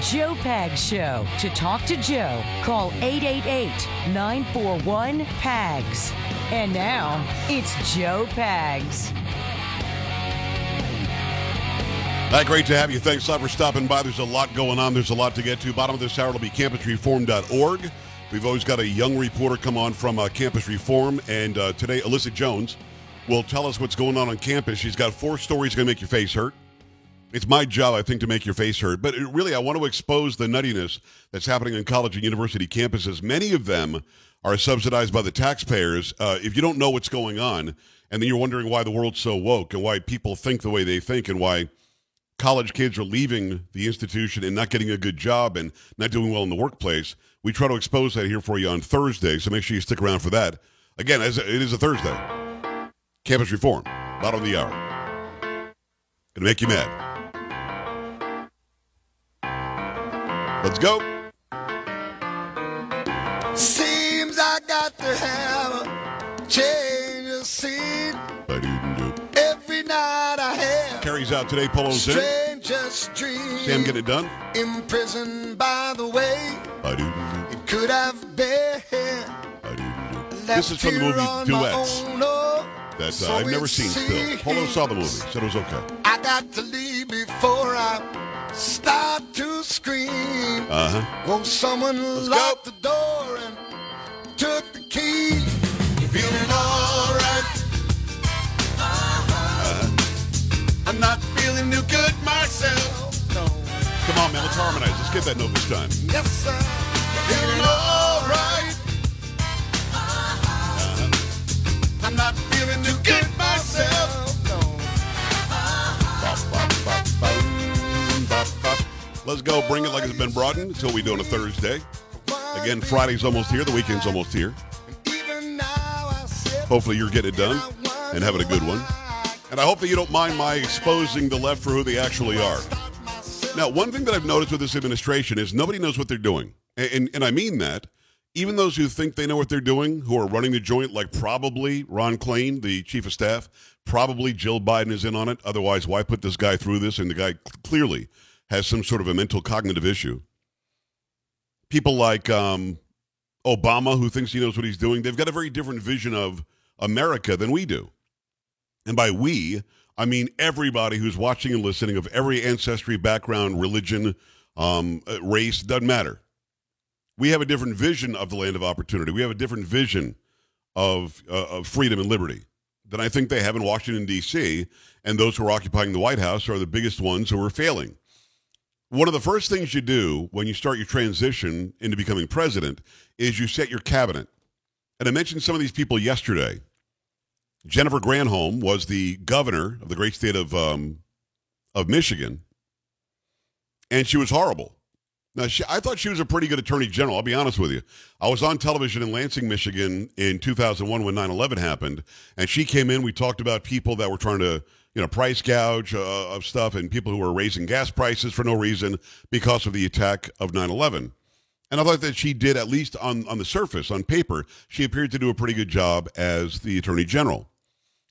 Joe Pags Show. To talk to Joe, call 888 941 PAGS. And now, it's Joe Pags. Hi, great to have you. Thanks a lot for stopping by. There's a lot going on. There's a lot to get to. Bottom of this hour will be campusreform.org. We've always got a young reporter come on from uh, Campus Reform, and uh, today Alyssa Jones will tell us what's going on on campus. She's got four stories going to make your face hurt. It's my job, I think, to make your face hurt. But it, really, I want to expose the nuttiness that's happening on college and university campuses. Many of them are subsidized by the taxpayers. Uh, if you don't know what's going on, and then you're wondering why the world's so woke and why people think the way they think and why college kids are leaving the institution and not getting a good job and not doing well in the workplace, we try to expose that here for you on Thursday. So make sure you stick around for that. Again, as it is a Thursday. Campus Reform, bottom of the hour. Gonna make you mad. Let's go. Seems I got to have a change of scene. Every night I have Carries out today, Polo's in. dream. Sam, get it done. Imprisoned by the way it could have been. This is from the movie Duets oh, that uh, I've never seen still. Polo saw the movie, said it was okay. I got to leave before I start to scream. Uh huh. Oh, someone Let's locked go. the door and took the key. You Feeling alright. uh-huh. I'm not feeling too good myself. No. Come on, man, let's harmonize. Let's get that note this time. Yes, sir. Feeling alright. uh-huh. I'm not feeling too good Let's go. Bring it like it's been brought in until we do on a Thursday. Again, Friday's almost here. The weekend's almost here. Hopefully, you're getting it done and having a good one. And I hope that you don't mind my exposing the left for who they actually are. Now, one thing that I've noticed with this administration is nobody knows what they're doing. And, and, and I mean that. Even those who think they know what they're doing, who are running the joint, like probably Ron Klain, the chief of staff, probably Jill Biden is in on it. Otherwise, why put this guy through this? And the guy clearly has some sort of a mental cognitive issue. People like um, Obama, who thinks he knows what he's doing, they've got a very different vision of America than we do. And by we, I mean everybody who's watching and listening of every ancestry, background, religion, um, uh, race, doesn't matter. We have a different vision of the land of opportunity. We have a different vision of, uh, of freedom and liberty than I think they have in Washington, D.C. And those who are occupying the White House are the biggest ones who are failing. One of the first things you do when you start your transition into becoming president is you set your cabinet. And I mentioned some of these people yesterday. Jennifer Granholm was the governor of the great state of um, of Michigan, and she was horrible. Now, she, I thought she was a pretty good attorney general. I'll be honest with you. I was on television in Lansing, Michigan, in 2001 when 9/11 happened, and she came in. We talked about people that were trying to, you know, price gouge uh, of stuff, and people who were raising gas prices for no reason because of the attack of 9/11. And I thought that she did, at least on, on the surface, on paper, she appeared to do a pretty good job as the attorney general.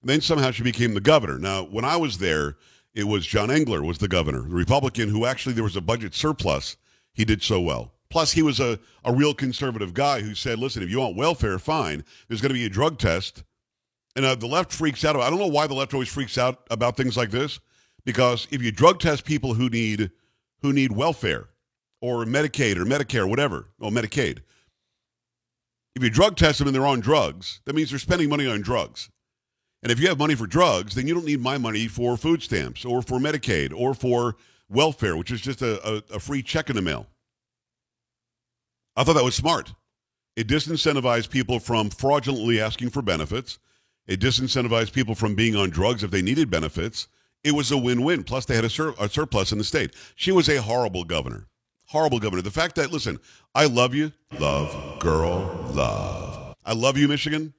Then somehow she became the governor. Now, when I was there, it was John Engler was the governor, the Republican who actually there was a budget surplus. He did so well. Plus, he was a, a real conservative guy who said, listen, if you want welfare, fine. There's going to be a drug test. And uh, the left freaks out. I don't know why the left always freaks out about things like this, because if you drug test people who need who need welfare or Medicaid or Medicare, whatever, or Medicaid, if you drug test them and they're on drugs, that means they're spending money on drugs. And if you have money for drugs, then you don't need my money for food stamps or for Medicaid or for welfare, which is just a, a, a free check in the mail. I thought that was smart. It disincentivized people from fraudulently asking for benefits. It disincentivized people from being on drugs if they needed benefits. It was a win-win. Plus, they had a, sur- a surplus in the state. She was a horrible governor. Horrible governor. The fact that, listen, I love you. Love, girl, love. I love you, Michigan.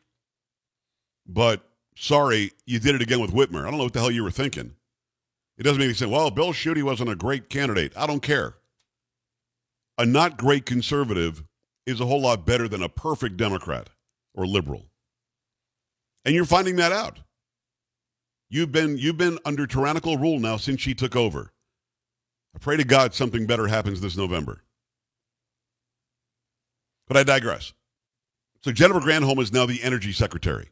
But sorry, you did it again with Whitmer. I don't know what the hell you were thinking. It doesn't make any sense. Well, Bill Schuette wasn't a great candidate. I don't care. A not great conservative is a whole lot better than a perfect Democrat or liberal. And you're finding that out. You've been you've been under tyrannical rule now since she took over. I pray to God something better happens this November. But I digress. So Jennifer Granholm is now the energy secretary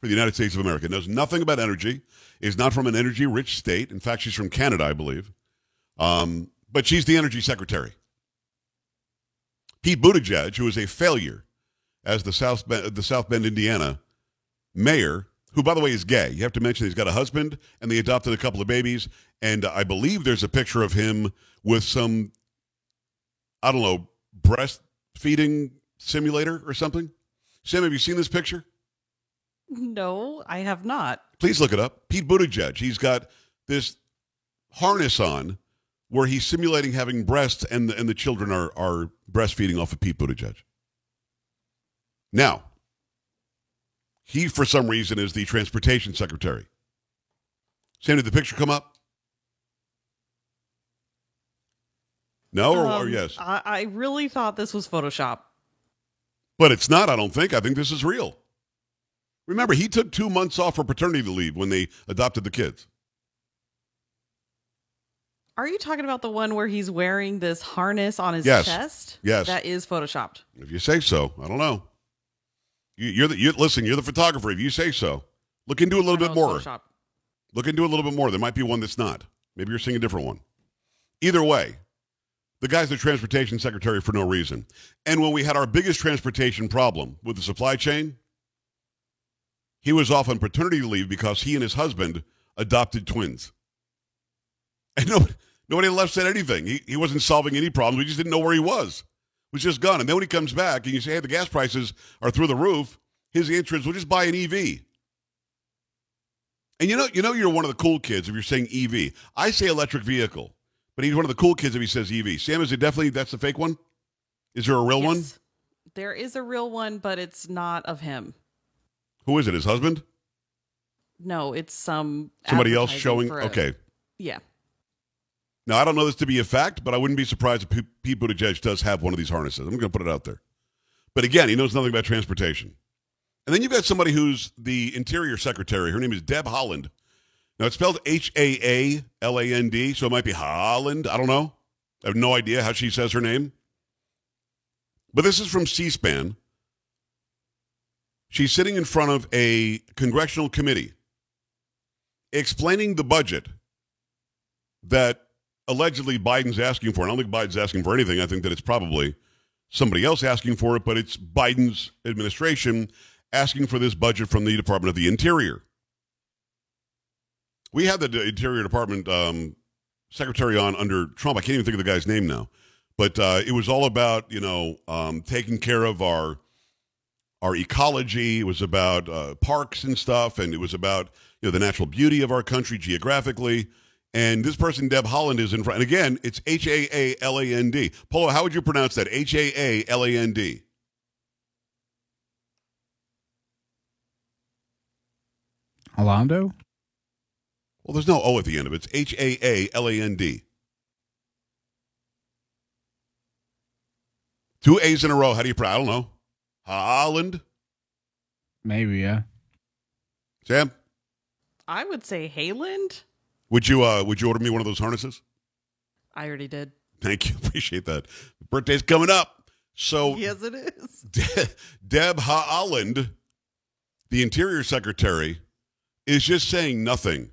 for the United States of America. Knows nothing about energy. Is not from an energy-rich state. In fact, she's from Canada, I believe. Um, but she's the energy secretary. Pete Buttigieg, who is a failure as the South Bend, the South Bend, Indiana mayor, who by the way is gay. You have to mention he's got a husband and they adopted a couple of babies. And I believe there's a picture of him with some, I don't know, breastfeeding simulator or something. Sam, have you seen this picture? No, I have not. Please look it up. Pete Buttigieg. He's got this harness on where he's simulating having breasts and the, and the children are, are breastfeeding off of Pete Buttigieg. Now, he, for some reason, is the transportation secretary. Sam, did the picture come up? No, or, or Um, yes? I, I really thought this was Photoshop. But it's not, I don't think. I think this is real. Remember, he took two months off for paternity leave when they adopted the kids. Are you talking about the one where he's wearing this harness on his Yes. chest? Yes. That is photoshopped. If you say so, I don't know. You, you're the you, listen. You're the photographer. If you say so, look into a little bit more. Photoshop. Look into a little bit more. There might be one that's not. Maybe you're seeing a different one. Either way, the guy's the transportation secretary for no reason. And when we had our biggest transportation problem with the supply chain, he was off on paternity leave because he and his husband adopted twins. And nobody, nobody left said anything. He, he wasn't solving any problems. We just didn't know where he was. Was just gone. And then when he comes back and you say, hey, the gas prices are through the roof, his answer is, we'll just buy an EV. And you know, you know, you're one of the cool kids if you're saying EV. I say electric vehicle, but he's one of the cool kids if he says EV. Sam, is it definitely that's the fake one? Is there a real one? There is a real one, but it's not of him. Who is it? His husband? No, it's some Somebody else showing? a- Okay. Yeah. Now I don't know this to be a fact, but I wouldn't be surprised if P- Pete Buttigieg does have one of these harnesses. I'm going to put it out there. But again, he knows nothing about transportation. And then you've got somebody who's the Interior Secretary. Her name is Deb Haaland. Now it's spelled H A A L A N D, so it might be Holland. I don't know. I have no idea how she says her name. But this is from C-SPAN. She's sitting in front of a congressional committee explaining the budget that allegedly Biden's asking for. And I don't think Biden's asking for anything. I think that it's probably somebody else asking for it, but it's Biden's administration asking for this budget from the Department of the Interior. We had the Interior Department um, secretary on under Trump. I can't even think of the guy's name now, but uh, it was all about you know um, taking care of our our ecology. It was about uh, parks and stuff, and it was about you know the natural beauty of our country geographically. And this person, Deb Haaland, is in front. And again, it's H A A L A N D. Polo, how would you pronounce that? H A A L A N D. Alando? Well, there's no O at the end of it. It's H A A L A N D. Two A's in a row. How do you pronounce? I don't know. Holland. Maybe, yeah. Sam, I would say Hayland. Would you uh, would you order me one of those harnesses? I already did. Thank you. Appreciate that. Birthday's coming up. So Yes, it is. De- Deb Haaland, the Interior Secretary, is just saying nothing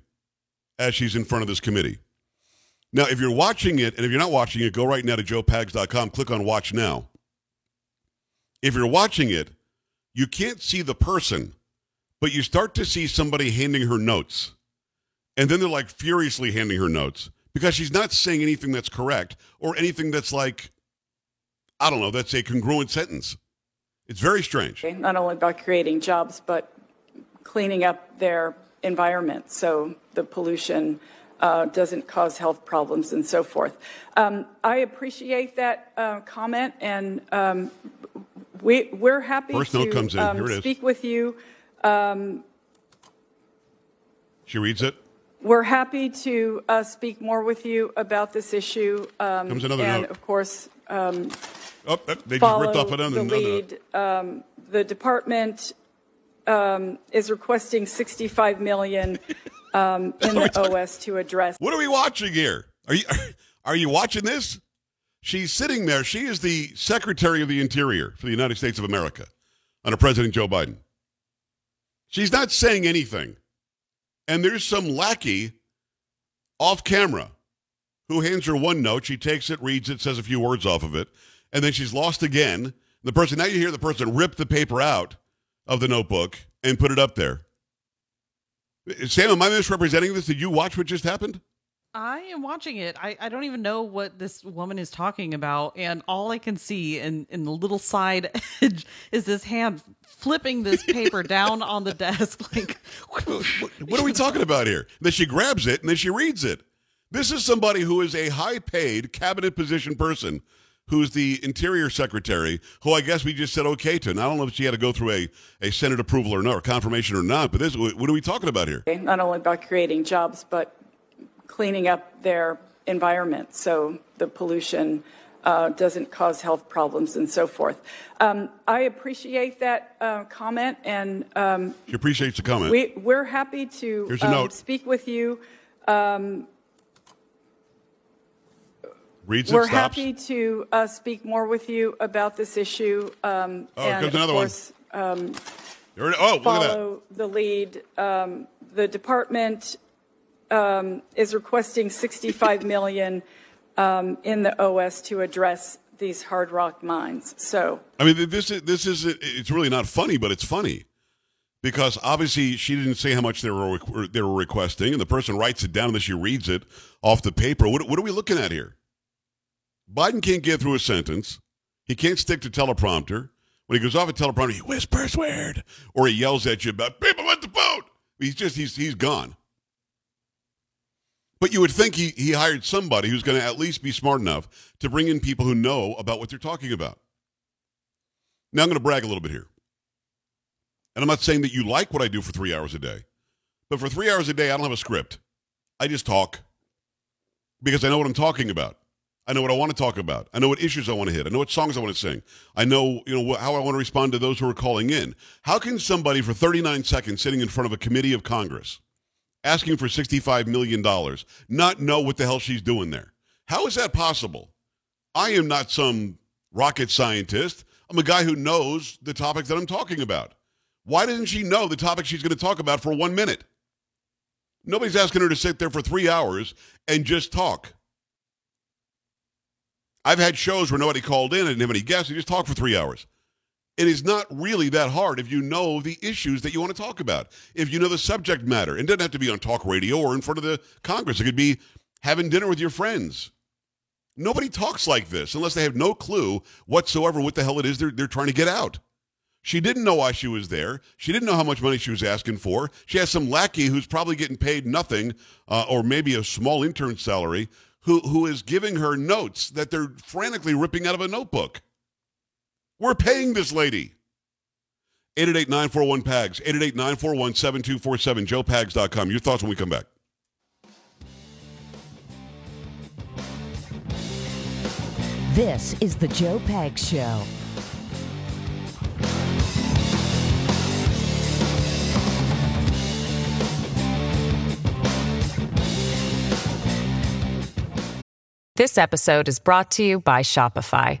as she's in front of this committee. Now, if you're watching it, and if you're not watching it, go right now to joepags.com, click on Watch Now. If you're watching it, you can't see the person, but you start to see somebody handing her notes. And then they're like furiously handing her notes because she's not saying anything that's correct or anything that's like, I don't know, that's a congruent sentence. It's very strange. not only about creating jobs, but cleaning up their environment so the pollution uh, doesn't cause health problems and so forth. Um, I appreciate that uh, comment, and um, we, we're happy First to note comes in. um, Here it is. speak with you. She reads it. We're happy to uh, speak more with you about this issue. Um, Comes another and note. of course, um, Oh, they just follow ripped off another the another lead. Um, the department um, is requesting 65 million um, in the OS to address. What are we watching here? Are you are you watching this? She's sitting there. She is the Secretary of the Interior for the United States of America under President Joe Biden. She's not saying anything. And there's some lackey off camera who hands her one note. She takes it, reads it, says a few words off of it, and then she's lost again. The person now you hear the person rip the paper out of the notebook and put it up there. Sam, am I misrepresenting this? Did you watch what just happened? I am watching it. I, I don't even know what this woman is talking about. And all I can see in, in the little side edge is this hand flipping this paper down on the desk. Like, What are we talking about here? Then she grabs it and then she reads it. This is somebody who is a high paid cabinet position person who's the interior secretary, who I guess we just said okay to. And I don't know if she had to go through a, a Senate approval or not, or confirmation or not, but this, what are we talking about here? not only about creating jobs, but cleaning up their environment so the pollution uh, doesn't cause health problems and so forth. Um, I appreciate that uh, comment, and um, She appreciates the comment. we, we're happy to Here's a um, note. speak with you. Reads it, We're stops. happy to uh, speak more with you about this issue. Um, Oh, and another of one. course, um, There it- oh, look at that. follow the lead. Um, the department um, is requesting 65 million um, in the OS to address these hard rock mines. So I mean, this is this is it's really not funny, but it's funny because obviously she didn't say how much they were they were requesting, and the person writes it down and then she reads it off the paper. What what are we looking at here? Biden can't get through a sentence. He can't stick to teleprompter. When he goes off a teleprompter, he whispers weird, or he yells at you about people at the vote. He's just he's he's gone. But you would think he, he hired somebody who's going to at least be smart enough to bring in people who know about what they're talking about. Now I'm going to brag a little bit here. And I'm not saying that you like what I do for three hours a day, but for three hours a day, I don't have a script. I just talk because I know what I'm talking about. I know what I want to talk about. I know what issues I want to hit. I know what songs I want to sing. I know, you know, how I want to respond to those who are calling in. How can somebody for 39 seconds sitting in front of a committee of Congress asking for $65 million not know what the hell she's doing there? How is that possible? I am not some rocket scientist. I'm a guy who knows the topics that I'm talking about. Why doesn't she know the topic she's going to talk about for one minute? Nobody's asking her to sit there for three hours and just talk. I've had shows where nobody called in and didn't have any guests. You just talk for three hours. It is not really that hard if you know the issues that you want to talk about. If you know the subject matter, it doesn't have to be on talk radio or in front of the Congress. It could be having dinner with your friends. Nobody talks like this unless they have no clue whatsoever what the hell it is they're, they're trying to get out. She didn't know why she was there. She didn't know how much money she was asking for. She has some lackey who's probably getting paid nothing uh, or maybe a small intern salary who, who is giving her notes that they're frantically ripping out of a notebook. We're paying this lady. 888-941-PAGS, 888-941-7247, joepags.com. Your thoughts when we come back. This is the Joe Pags Show. This episode is brought to you by Shopify.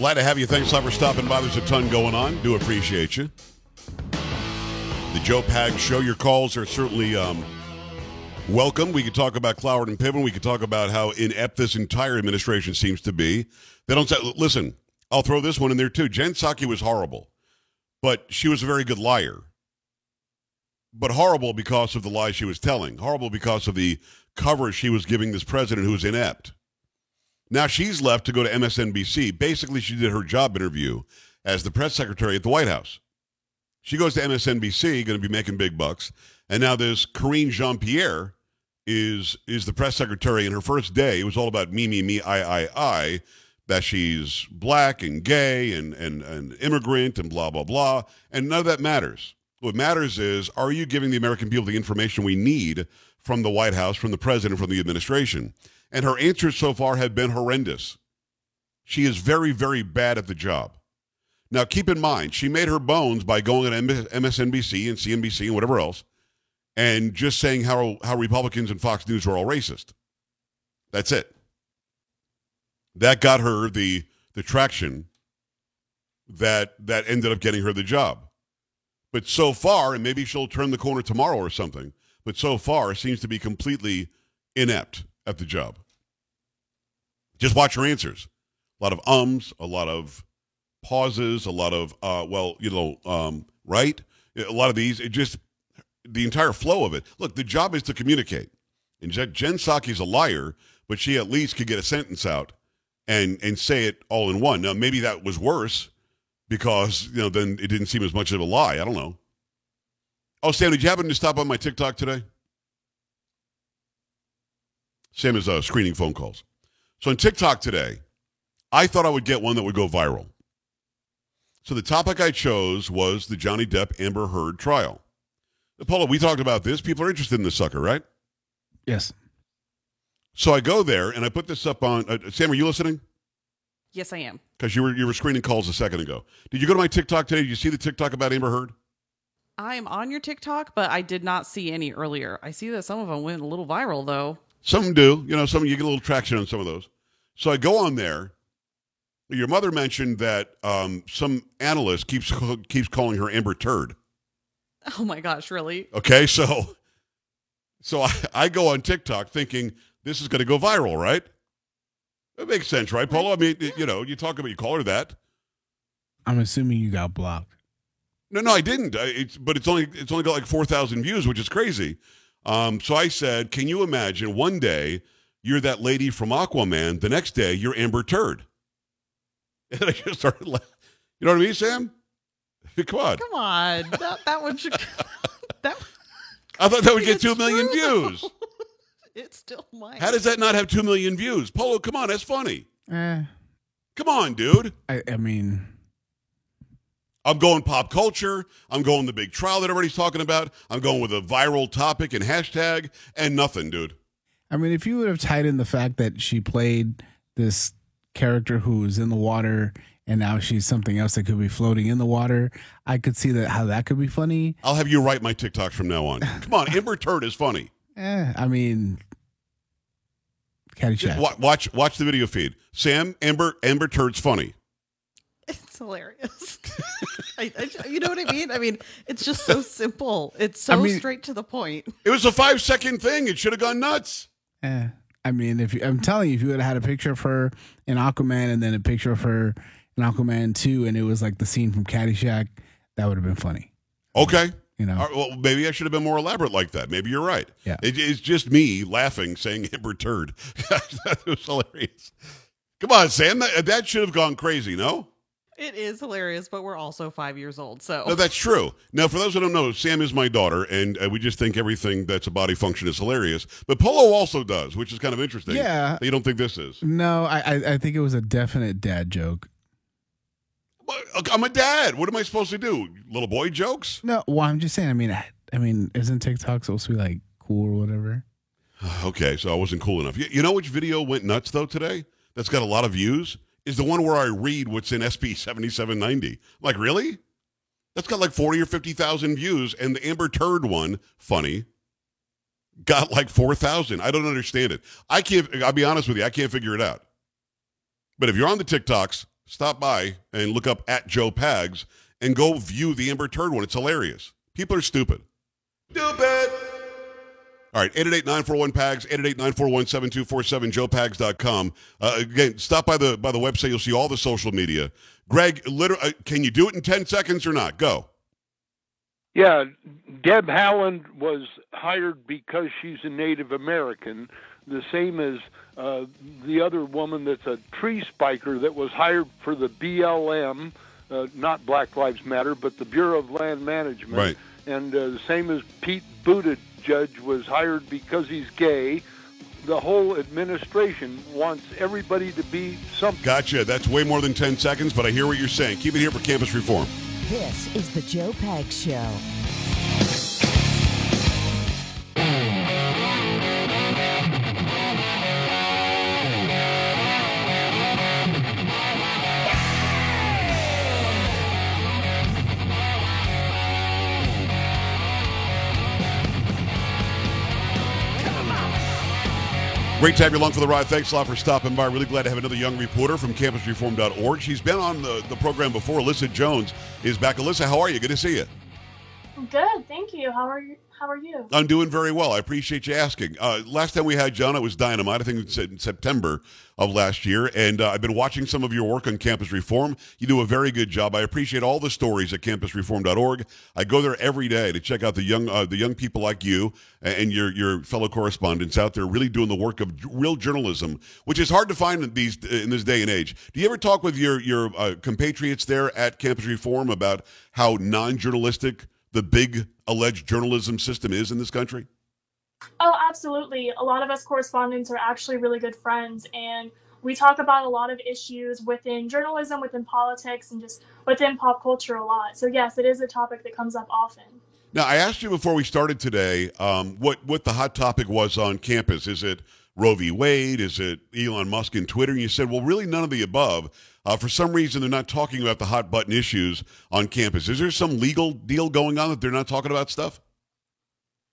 Glad to have you. Thanks for stopping by. There's a ton going on. Do appreciate you. The Joe Pags Show. Your calls are certainly um, welcome. We could talk about Cloward and Piven. We could talk about how inept this entire administration seems to be. They don't say, listen, I'll throw this one in there too. Jen Psaki was horrible, but she was a very good liar. But horrible because of the lies she was telling. Horrible because of the cover she was giving this president who was inept. Now she's left to go to MSNBC. Basically, she did her job interview as the press secretary at the White House. She goes to MSNBC, going to be making big bucks. And now this Karine Jean Pierre is is the press secretary. And her first day, it was all about me, me, me, I, I, I. That she's black and gay and and and immigrant and blah blah blah. And none of that matters. What matters is, are you giving the American people the information we need from the White House, from the president, from the administration? And her answers so far have been horrendous. She is very, very bad at the job. Now, keep in mind, she made her bones by going on MSNBC and CNBC and whatever else and just saying how, how Republicans and Fox News are all racist. That's it. That got her the, the traction that, that ended up getting her the job. But so far, and maybe she'll turn the corner tomorrow or something, but so far seems to be completely inept at the job. Just watch her answers. A lot of ums, a lot of pauses, a lot of, uh, well, you know, um, right? A lot of these, it just, the entire flow of it. Look, the job is to communicate. And Jen, Psaki's a liar, but she at least could get a sentence out and and say it all in one. Now, maybe that was worse because, you know, then it didn't seem as much of a lie. I don't know. Oh, Sam, did you happen to stop on my TikTok today? Sam as uh, screening phone calls. So on TikTok today, I thought I would get one that would go viral. So the topic I chose was the Johnny Depp Amber Heard trial. Now, Paula, we talked about this. People are interested in this sucker, right? Yes. So I go there and I put this up on. Uh, Sam, are you listening? Yes, I am. Because you were you were screening calls a second ago. Did you go to my TikTok today? Did you see the TikTok about Amber Heard? I am on your TikTok, but I did not see any earlier. I see that some of them went a little viral though. Some do. You know, some you get a little traction on some of those. So I go on there. Your mother mentioned that um, some analyst keeps keeps calling her Amber Turd. Oh my gosh, really? Okay, so so I, I go on TikTok thinking this is going to go viral, right? It makes sense, right, Polo? I mean, you know, you talk about you call her that. I'm assuming you got blocked. No, no, I didn't. I, it's, but it's only it's only got like four thousand views, which is crazy. Um, so I said, can you imagine one day you're that lady from Aquaman, the next day you're Amber Turd, and I just started laughing. You know what I mean, Sam? Come on. Come on, that that one should. that I thought that would get two million true, views. it still might. How does that not have two million views? Polo, come on, that's funny. Eh, Come on, dude. I, I mean, I'm going pop culture. I'm going the big trial that everybody's talking about. I'm going with a viral topic and hashtag and nothing, dude. I mean, if you would have tied in the fact that she played this character who was in the water and now she's something else that could be floating in the water, I could see that how that could be funny. I'll have you write my TikToks from now on. Come on, Amber Turd is funny. Eh, I mean, Caddyshack. wa- watch watch the video feed. Sam Amber Amber Turd's funny. It's hilarious. I, I, you know what I mean? I mean, it's just so simple. It's so I mean- straight to the point. It was a five second thing. It should have gone nuts. Yeah. I mean, if you, I'm telling you, if you would have had a picture of her in Aquaman and then a picture of her in Aquaman 2 and it was like the scene from Caddyshack, that would have been funny. Okay. You know, All right, well, maybe I should have been more elaborate like that. Maybe you're right. Yeah. It, it's just me laughing, saying Amber Turd. that was hilarious. Come on, Sam. That, that should have gone crazy, no? It is hilarious, but we're also five years old, so No, that's true. Now, for those who don't know, Sam is my daughter, and uh, we just think everything that's a body function is hilarious. But Polo also does, which is kind of interesting. Yeah. You don't think this is? no, I, I I think it was a definite dad joke. Well, I'm a dad. What am I supposed to do? Little boy jokes? No, well, I'm just saying. I mean, I, I mean, isn't TikTok supposed to be like cool or whatever? Okay, so I wasn't cool enough. You, you know which video went nuts though today? That's got a lot of views. Is the one where I read what's in SB 7790. I'm like, really? That's got like 40 or 50,000 views. And the Amber Turd one, funny, got like 4,000. I don't understand it. I can't, I'll be honest with you, I can't figure it out. But if you're on the TikToks, stop by and look up at Joe Pags and go view the Amber Turd one. It's hilarious. People are stupid. Stupid. All right, 888-941-PAGS, 888-941-7247, joepags.com. Uh, again, stop by the by the website. You'll see all the social media. Greg, literally, uh, can you do it in 10 seconds or not? Go. Yeah, Deb Haaland was hired because she's a Native American, the same as uh, the other woman that's a tree spiker that was hired for the BLM, uh, not Black Lives Matter, but the Bureau of Land Management. Right. And uh, the same as Pete Buttigieg was hired because he's gay. The whole administration wants everybody to be something. Gotcha. That's way more than 10 seconds, but I hear what you're saying. Keep it here for campus reform. This is the Joe Pags Show. Great to have you along for the ride. Thanks a lot for stopping by. Really glad to have another young reporter from campusreform.org. She's been on the, the program before. Alyssa Jones is back. Alyssa, how are you? Good to see you. Good, thank you. How are you? How are you? I'm doing very well. I appreciate you asking. Uh, last time we had John, it was Dynamite. I think it's in September of last year. And uh, I've been watching some of your work on campus reform. You do a very good job. I appreciate all the stories at campusreform.org. I go there every day to check out the young uh, the young people like you and your your fellow correspondents out there really doing the work of real journalism, which is hard to find in these in this day and age. Do you ever talk with your your uh, compatriots there at Campus Reform about how non-journalistic the big alleged journalism system is in this country? Oh, absolutely. A lot of us correspondents are actually really good friends, and we talk about a lot of issues within journalism, within politics, and just within pop culture a lot. So, yes, it is a topic that comes up often. Now, I asked you before we started today um, what what the hot topic was on campus. Is it Roe v. Wade? Is it Elon Musk and Twitter? And you said, well, really none of the above. Uh, for some reason, they're not talking about the hot button issues on campus. Is there some legal deal going on that they're not talking about stuff?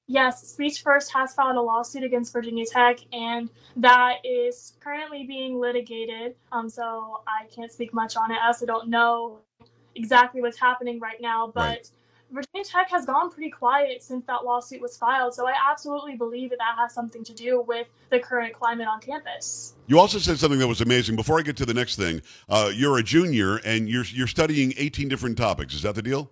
Yes, Speech First has filed a lawsuit against Virginia Tech, and that is currently being litigated. Um, so I can't speak much on it. I also don't know exactly what's happening right now, but Right. Virginia Tech has gone pretty quiet since that lawsuit was filed. So I absolutely believe that that has something to do with the current climate on campus. You also said something that was amazing. Before I get to the next thing, uh, you're a junior and you're you're studying 18 different topics. Is that the deal?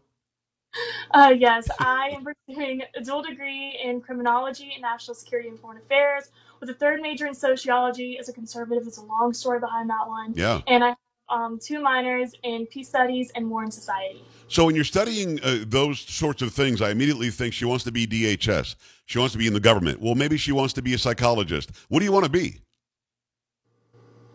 Uh, yes, I am pursuing a dual degree in criminology and national security and foreign affairs with a third major in sociology. As a conservative, there's a long story behind that one. Yeah. And I um, two minors in peace studies and war in society. So when you're studying uh, those sorts of things, I immediately think she wants to be DHS. She wants to be in the government. Well, maybe she wants to be a psychologist. What do you want to be?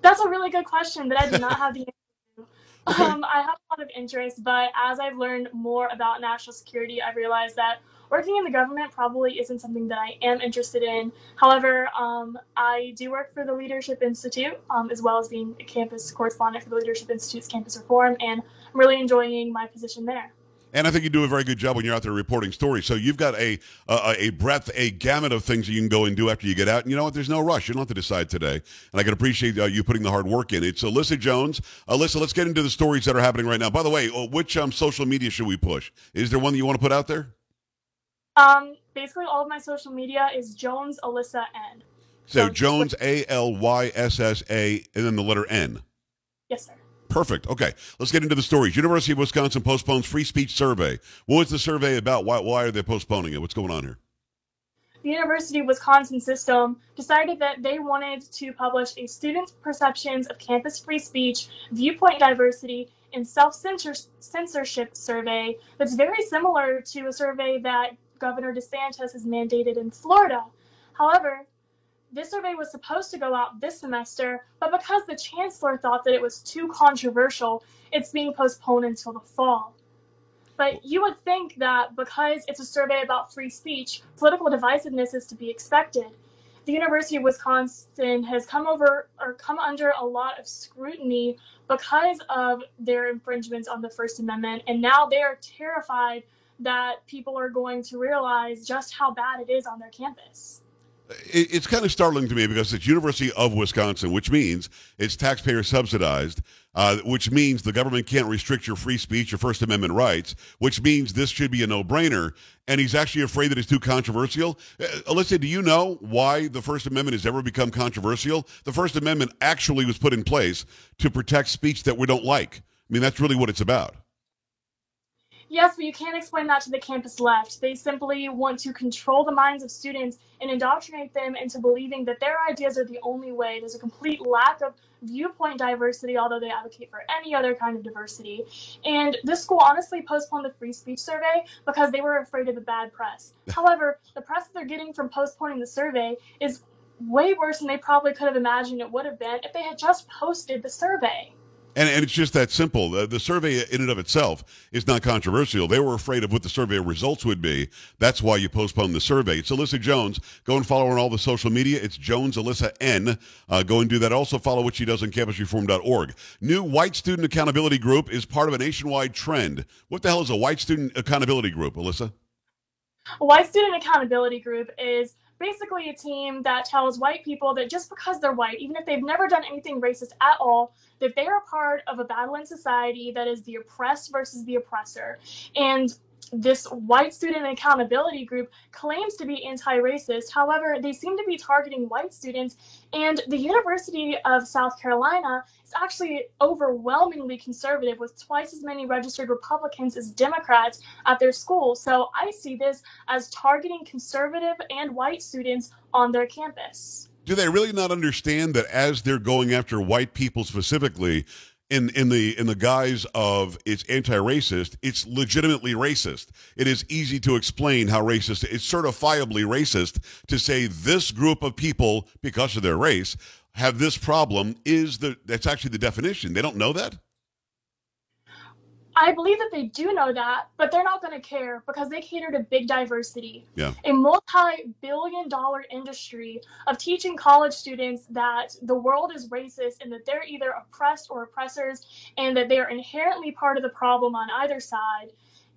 That's a really good question that I do not have the answer to. Um, I have a lot of interest, but as I've learned more about national security, I've realized that working in the government probably isn't something that I am interested in. However, um, I do work for the Leadership Institute, um, as well as being a campus correspondent for the Leadership Institute's Campus Reform, and I'm really enjoying my position there. And I think you do a very good job when you're out there reporting stories. So you've got a a, breadth, a gamut of things that you can go and do after you get out. And you know what? There's no rush. You don't have to decide today. And I can appreciate uh, you putting the hard work in. It's Alyssa Jones. Alyssa, let's get into the stories that are happening right now. By the way, uh, which um, social media should we push? Is there one that you want to put out there? Um, basically, all of my social media is Jones Alyssa N. So So- Jones, A L Y S S A, and then the letter N. Yes, sir. Perfect. Okay, let's get into the stories. University of Wisconsin postpones free speech survey. What was the survey about? Why, why are they postponing it? What's going on here? the University of Wisconsin system decided that they wanted to publish a student's perceptions of campus free speech, viewpoint diversity, and self censorship survey that's very similar to a survey that Governor DeSantis has mandated in Florida. However, this survey was supposed to go out this semester, but because the chancellor thought that it was too controversial, it's being postponed until the fall. But you would think that because it's a survey about free speech, political divisiveness is to be expected. The University of Wisconsin has come over or come under a lot of scrutiny because of their infringements on the First Amendment, and now they are terrified that people are going to realize just how bad it is on their campus. It's kind of startling to me because it's University of Wisconsin, which means it's taxpayer subsidized, uh, which means the government can't restrict your free speech, your First Amendment rights, which means this should be a no-brainer. And he's actually afraid that it's too controversial. Uh, Alyssa, do you know why the First Amendment has ever become controversial? The First Amendment actually was put in place to protect speech that we don't like. I mean, that's really what it's about. Yes, but you can't explain that to the campus left. They simply want to control the minds of students and indoctrinate them into believing that their ideas are the only way. There's a complete lack of viewpoint diversity, although they advocate for any other kind of diversity. And this school honestly postponed the free speech survey because they were afraid of the bad press. However, the press that they're getting from postponing the survey is way worse than they probably could have imagined it would have been if they had just posted the survey. And, and it's just that simple. The, the, survey in and of itself is not controversial. They were afraid of what the survey results would be. That's why you postponed the survey. It's Alyssa Jones. Go and follow her on all the social media. It's Jones Alyssa N. Uh, go and do that. Also follow what she does on campusreform.org. New White Student Accountability Group is part of a nationwide trend. What the hell is a White Student Accountability Group, Alyssa? A White Student Accountability Group is basically a team that tells white people that just because they're white, even if they've never done anything racist at all, that they are part of a battle in society that is the oppressed versus the oppressor. And this white student accountability group claims to be anti-racist. However, they seem to be targeting white students, and the University of South Carolina is actually overwhelmingly conservative, with twice as many registered Republicans as Democrats at their school. So I see this as targeting conservative and white students on their campus do they really not understand that as they're going after white people specifically in in the in the guise of it's anti-racist it's legitimately racist. It is easy to explain how racist it's certifiably racist to say this group of people because of their race have this problem is the that's actually the definition. They don't know that I believe that they do know that, but they're not going to care because they cater to big diversity. Yeah. A multi billion dollar industry of teaching college students that the world is racist and that they're either oppressed or oppressors and that they are inherently part of the problem on either side.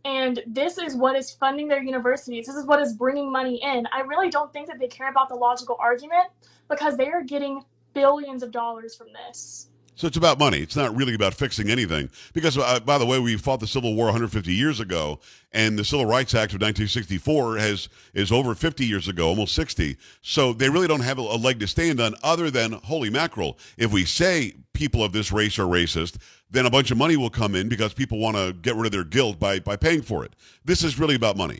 And this is what is funding their universities. This is what is bringing money in. I really don't think that they care about the logical argument because they are getting billions of dollars from this. So it's about money. It's not really about fixing anything. Because, uh, by the way, we fought the Civil War 150 years ago, and the Civil Rights Act of 1964 has is over 50 years ago, almost 60. So they really don't have a, a leg to stand on, other than holy mackerel. If we say people of this race are racist, then a bunch of money will come in because people want to get rid of their guilt by by paying for it. This is really about money.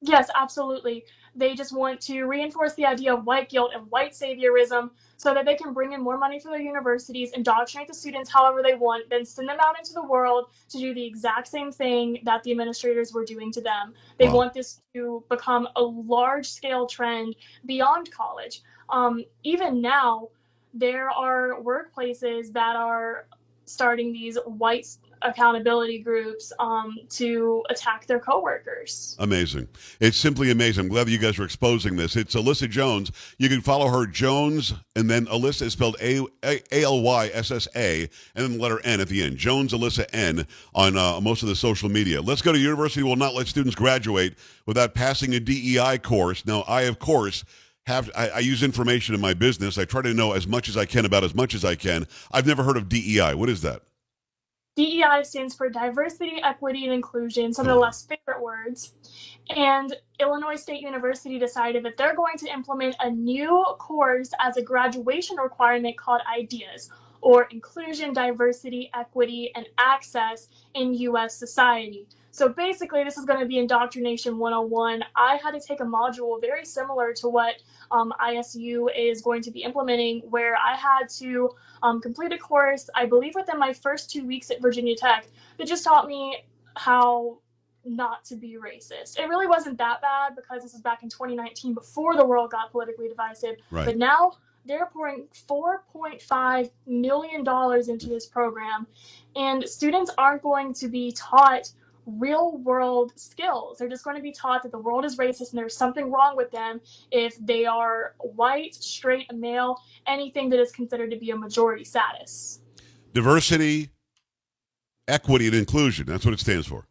Yes, absolutely. They just want to reinforce the idea of white guilt and white saviorism so that they can bring in more money for their universities, indoctrinate the students however they want, then send them out into the world to do the exact same thing that the administrators were doing to them. They wow. want this to become a large scale trend beyond college. Um, even now, there are workplaces that are starting these white accountability groups um, to attack their coworkers. Amazing. It's simply amazing. I'm glad you guys are exposing this. It's Alyssa Jones. You can follow her Jones and then Alyssa is spelled A L Y S S A and then the letter N at the end. Jones Alyssa N on uh, most of the social media. Let's go to university will not let students graduate without passing a DEI course. Now, I of course have I, I, use information in my business. I try to know as much as I can about as much as I can. I've never heard of DEI. What is that? DEI stands for diversity, equity, and inclusion, some of the hmm. less favorite words. And Illinois State University decided that they're going to implement a new course as a graduation requirement called IDEAS, or Inclusion, Diversity, Equity, and Access in U.S. Society. So basically, this is going to be Indoctrination 101. I had to take a module very similar to what um, ISU is going to be implementing, where I had to um, complete a course, I believe within my first two weeks at Virginia Tech, that just taught me how not to be racist. It really wasn't that bad because this was back in 2019 before the world got politically divisive. Right. But now they're pouring $4.5 million into this program, and students aren't going to be taught real world skills. They're just going to be taught that the world is racist and there's something wrong with them if they are white, straight, male, anything that is considered to be a majority status. Diversity, equity, and inclusion. That's what it stands for.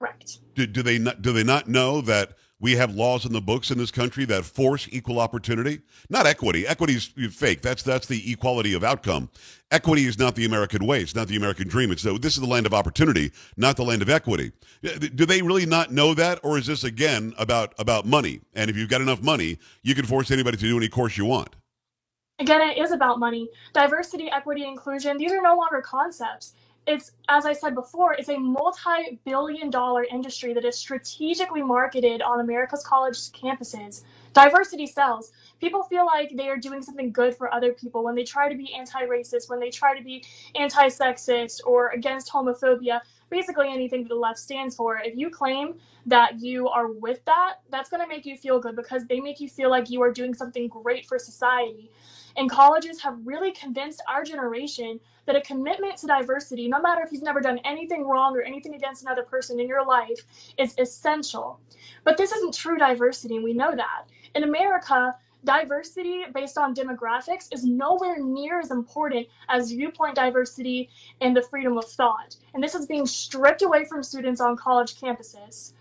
Right. Do, do they not do they not know that we have laws in the books in this country that force equal opportunity. Not equity. Equity is fake. That's that's the equality of outcome. Equity is not the American way. It's not the American dream. It's the, this is the land of opportunity, not the land of equity. Uh, do they really not know that, or is this again about about money? And if you've got enough money, you can force anybody to do any course you want. Again, it is about money. Diversity, equity, inclusion, these are no longer concepts it's as I said before, it's a multi-billion dollar industry that is strategically marketed on America's college campuses. Diversity sells. People feel like they are doing something good for other people when they try to be anti-racist, when they try to be anti-sexist or against homophobia, basically anything that the left stands for. If you claim that you are with that, that's going to make you feel good because they make you feel like you are doing something great for society. And colleges have really convinced our generation that a commitment to diversity, no matter if you've never done anything wrong or anything against another person in your life, is essential. But this isn't true diversity, and we know that. In America, diversity based on demographics is nowhere near as important as viewpoint diversity and the freedom of thought. And this is being stripped away from students on college campuses.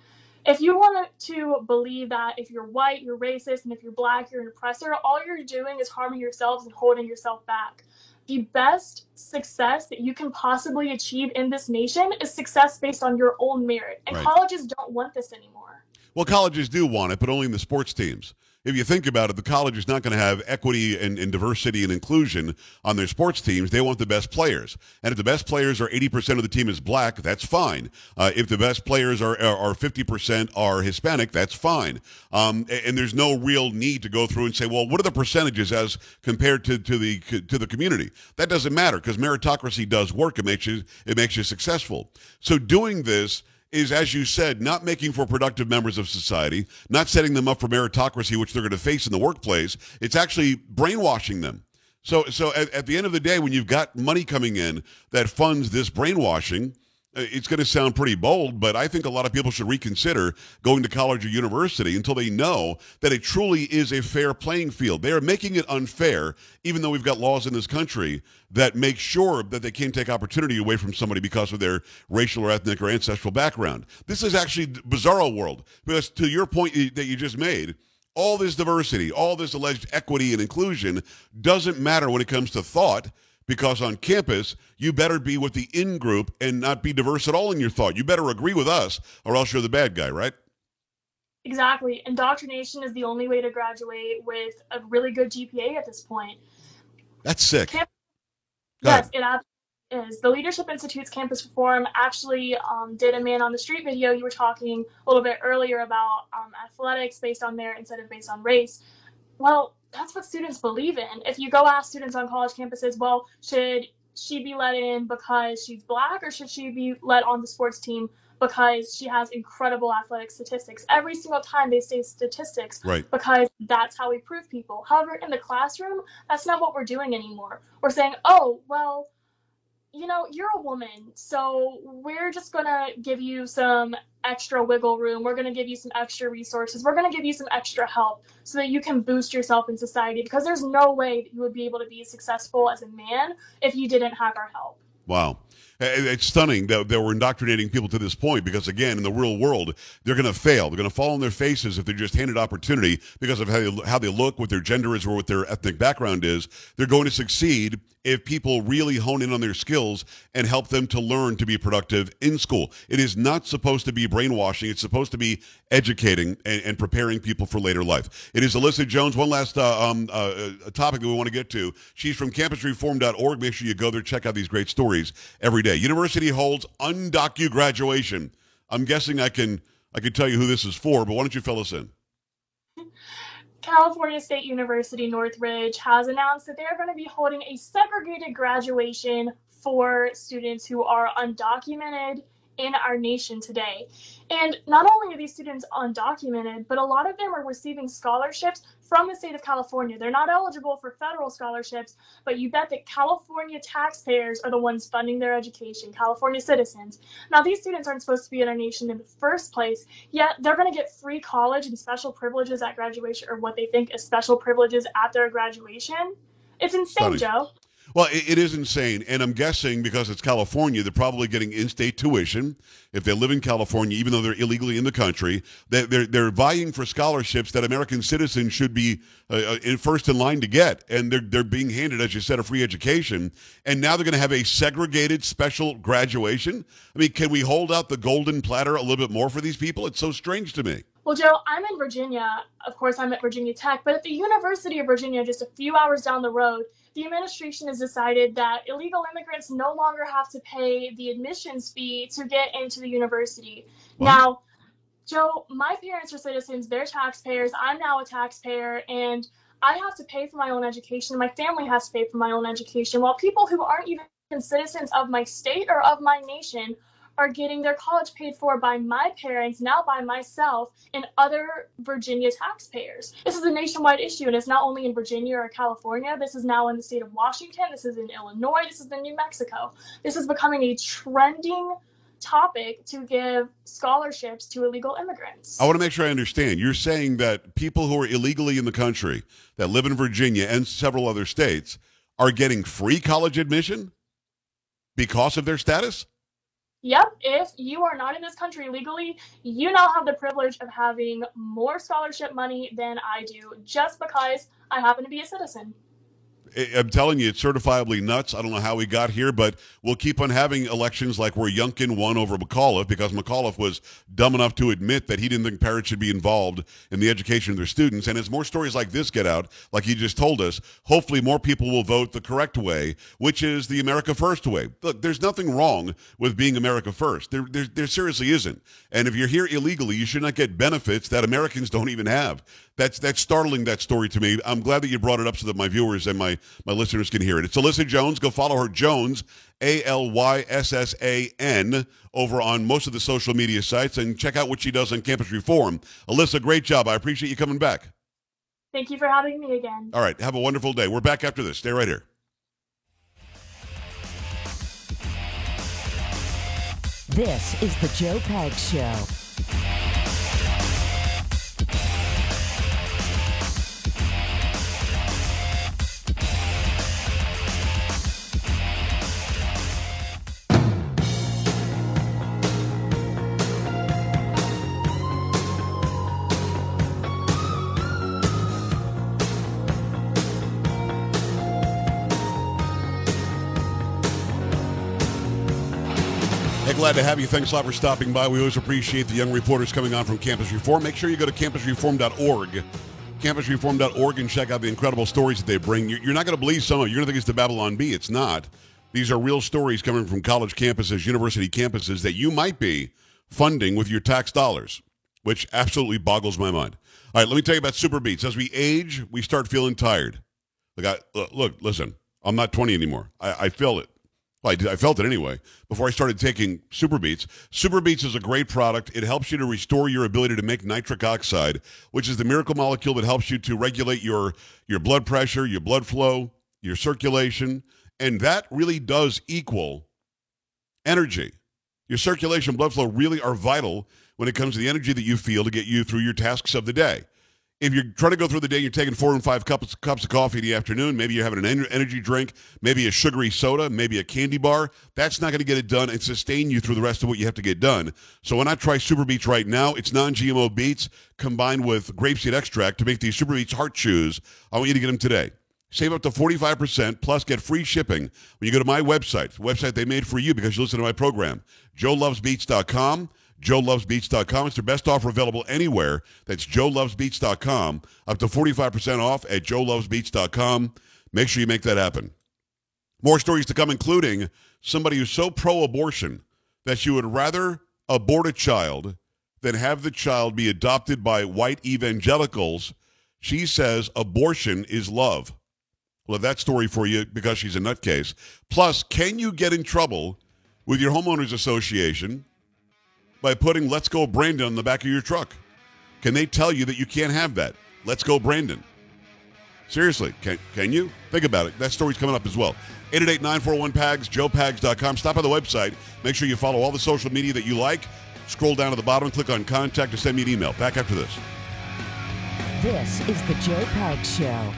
If you want to believe that if you're white, you're racist, and if you're black, you're an oppressor, all you're doing is harming yourselves and holding yourself back. The best success that you can possibly achieve in this nation is success based on your own merit. And right. colleges don't want this anymore. Well, colleges do want it, but only in the sports teams if you think about it, the college is not going to have equity and, and, diversity and inclusion on their sports teams. They want the best players. And if the best players are 80% of the team is black, that's fine. Uh, if the best players are, are, 50% are Hispanic, that's fine. Um, and there's no real need to go through and say, well, what are the percentages as compared to, to the to the community? That doesn't matter because meritocracy does work. It makes you it makes you successful. So doing this is, as you said, not making for productive members of society, not setting them up for meritocracy, which they're going to face in the workplace. It's actually brainwashing them. So, so at, at the end of the day, when you've got money coming in that funds this brainwashing, Uh, it's going to sound pretty bold, but I think a lot of people should reconsider going to college or university until they know that it truly is a fair playing field. They are making it unfair, even though we've got laws in this country that make sure that they can't take opportunity away from somebody because of their racial or ethnic or ancestral background. This is actually bizarro world because to your point that you just made, all this diversity, all this alleged equity and inclusion doesn't matter when it comes to thought because on campus, you better be with the in group and not be diverse at all in your thought. You better agree with us, or else you're the bad guy, right? Exactly. Indoctrination is the only way to graduate with a really good GPA at this point. That's sick. Camp- yes, it absolutely is. The Leadership Institute's campus reform actually um, did a man on the street video. You were talking a little bit earlier about um, athletics based on merit instead of based on race. Well, that's what students believe in. If you go ask students on college campuses, well, should she be let in because she's black or should she be let on the sports team because she has incredible athletic statistics? Every single time they say statistics right. because that's how we prove people. However, in the classroom, that's not what we're doing anymore. We're saying, oh, well, you know, you're a woman, so we're just gonna give you some extra wiggle room. We're gonna give you some extra resources. We're gonna give you some extra help so that you can boost yourself in society because there's no way that you would be able to be successful as a man if you didn't have our help. Wow. It's stunning that, that we're indoctrinating people to this point because, again, in the real world, they're going to fail. They're going to fall on their faces if they're just handed opportunity because of how they, how they look, what their gender is, or what their ethnic background is. They're going to succeed if people really hone in on their skills and help them to learn to be productive in school. It is not supposed to be brainwashing. It's supposed to be educating and, and preparing people for later life. It is Alyssa Jones. One last uh, um, uh, topic that we want to get to. She's from campusreform.org. Make sure you go there, check out these great stories every day. University holds undocu graduation. I'm guessing I can I can tell you who this is for, but why don't you fill us in? California State University Northridge has announced that they're going to be holding a segregated graduation for students who are undocumented in our nation today. And not only are these students undocumented, but a lot of them are receiving scholarships from the state of California. They're not eligible for federal scholarships, but you bet that California taxpayers are the ones funding their education, California citizens. Now, these students aren't supposed to be in our nation in the first place, yet they're going to get free college and special privileges at graduation, or what they think is special privileges at their graduation. It's insane, Joe. Well, it, it is insane, and I'm guessing because it's California, they're probably getting in-state tuition if they live in California, even though they're illegally in the country. They, they're they're vying for scholarships that American citizens should be uh, uh, in first in line to get, and they're they're being handed, as you said, a free education. And now they're going to have a segregated special graduation. I mean, can we hold out the golden platter a little bit more for these people? It's so strange to me. Well, Joe, I'm in Virginia. Of course, I'm at Virginia Tech, but at the University of Virginia, just a few hours down the road, the administration has decided that illegal immigrants no longer have to pay the admissions fee to get into the university. Now, Joe, my parents are citizens, they're taxpayers. I'm now a taxpayer, and I have to pay for my own education. My family has to pay for my own education, while people who aren't even citizens of my state or of my nation are getting their college paid for by my parents, now by myself, and other Virginia taxpayers. This is a nationwide issue, and it's not only in Virginia or California. This is now in the state of Washington. This is in Illinois. This is in New Mexico. This is becoming a trending topic to give scholarships to illegal immigrants. I want to make sure I understand. You're saying that people who are illegally in the country that live in Virginia and several other states are getting free college admission because of their status? Yep, if you are not in this country legally, you now have the privilege of having more scholarship money than I do just because I happen to be a citizen. I'm telling you, it's certifiably nuts. I don't know how we got here, but we'll keep on having elections like where Youngkin won over McAuliffe because McAuliffe was dumb enough to admit that he didn't think parents should be involved in the education of their students. And as more stories like this get out, like you just told us, hopefully more people will vote the correct way, which is the America First way. Look, there's nothing wrong with being America First. There, there, there seriously isn't. And if you're here illegally, you should not get benefits that Americans don't even have. That's that's startling. That story to me. I'm glad that you brought it up so that my viewers and my my listeners can hear it. It's Alyssa Jones. Go follow her Jones A L Y S S A N over on most of the social media sites and check out what she does on Campus Reform. Alyssa, great job. I appreciate you coming back. Thank you for having me again. All right, have a wonderful day. We're back after this. Stay right here. This is the Joe Pags Show. Glad to have you. Thanks a lot for stopping by. We always appreciate the young reporters coming on from Campus Reform. Make sure you go to campusreform.org, campusreform.org, and check out the incredible stories that they bring. You're not going to believe some of it. You're going to think it's the Babylon Bee. It's not. These are real stories coming from college campuses, university campuses that you might be funding with your tax dollars, which absolutely boggles my mind. All right, let me tell you about SuperBeets. As we age, we start feeling tired. Look, I, look listen, I'm not 20 anymore. I, I feel it. Well, I, did, I felt it anyway before I started taking SuperBeets. Super Beats is a great product. It helps you to restore your ability to make nitric oxide, which is the miracle molecule that helps you to regulate your your blood pressure, your blood flow, your circulation, and that really does equal energy. Your circulation, blood flow really are vital when it comes to the energy that you feel to get you through your tasks of the day. If you're trying to go through the day, you're taking four and five cups cups of coffee in the afternoon. Maybe you're having an energy drink, maybe a sugary soda, maybe a candy bar. That's not going to get it done and sustain you through the rest of what you have to get done. So when I try SuperBeets right now? It's non-GMO beets combined with grapeseed extract to make these SuperBeets heart chews. I want you to get them today. Save up to 45% plus get free shipping when you go to my website, the website they made for you because you listen to my program, joelovesbeets.com. JoeLovesBeets.com. It's their best offer available anywhere. That's JoeLovesBeets.com. Up to 45% off at JoeLovesBeets.com. Make sure you make that happen. More stories to come, including somebody who's so pro abortion that she would rather abort a child than have the child be adopted by white evangelicals. She says abortion is love. Well, that story for you because she's a nutcase. Plus, can you get in trouble with your homeowners association by putting Let's Go Brandon on the back of your truck? Can they tell you that you can't have that? Let's Go Brandon. Seriously, can, can you? Think about it. That story's coming up as well. 888-941-PAGS, joepags.com. Stop by the website. Make sure you follow all the social media that you like. Scroll down to the bottom, click on contact, and send me an email. Back after this. This is the Joe Pags Show.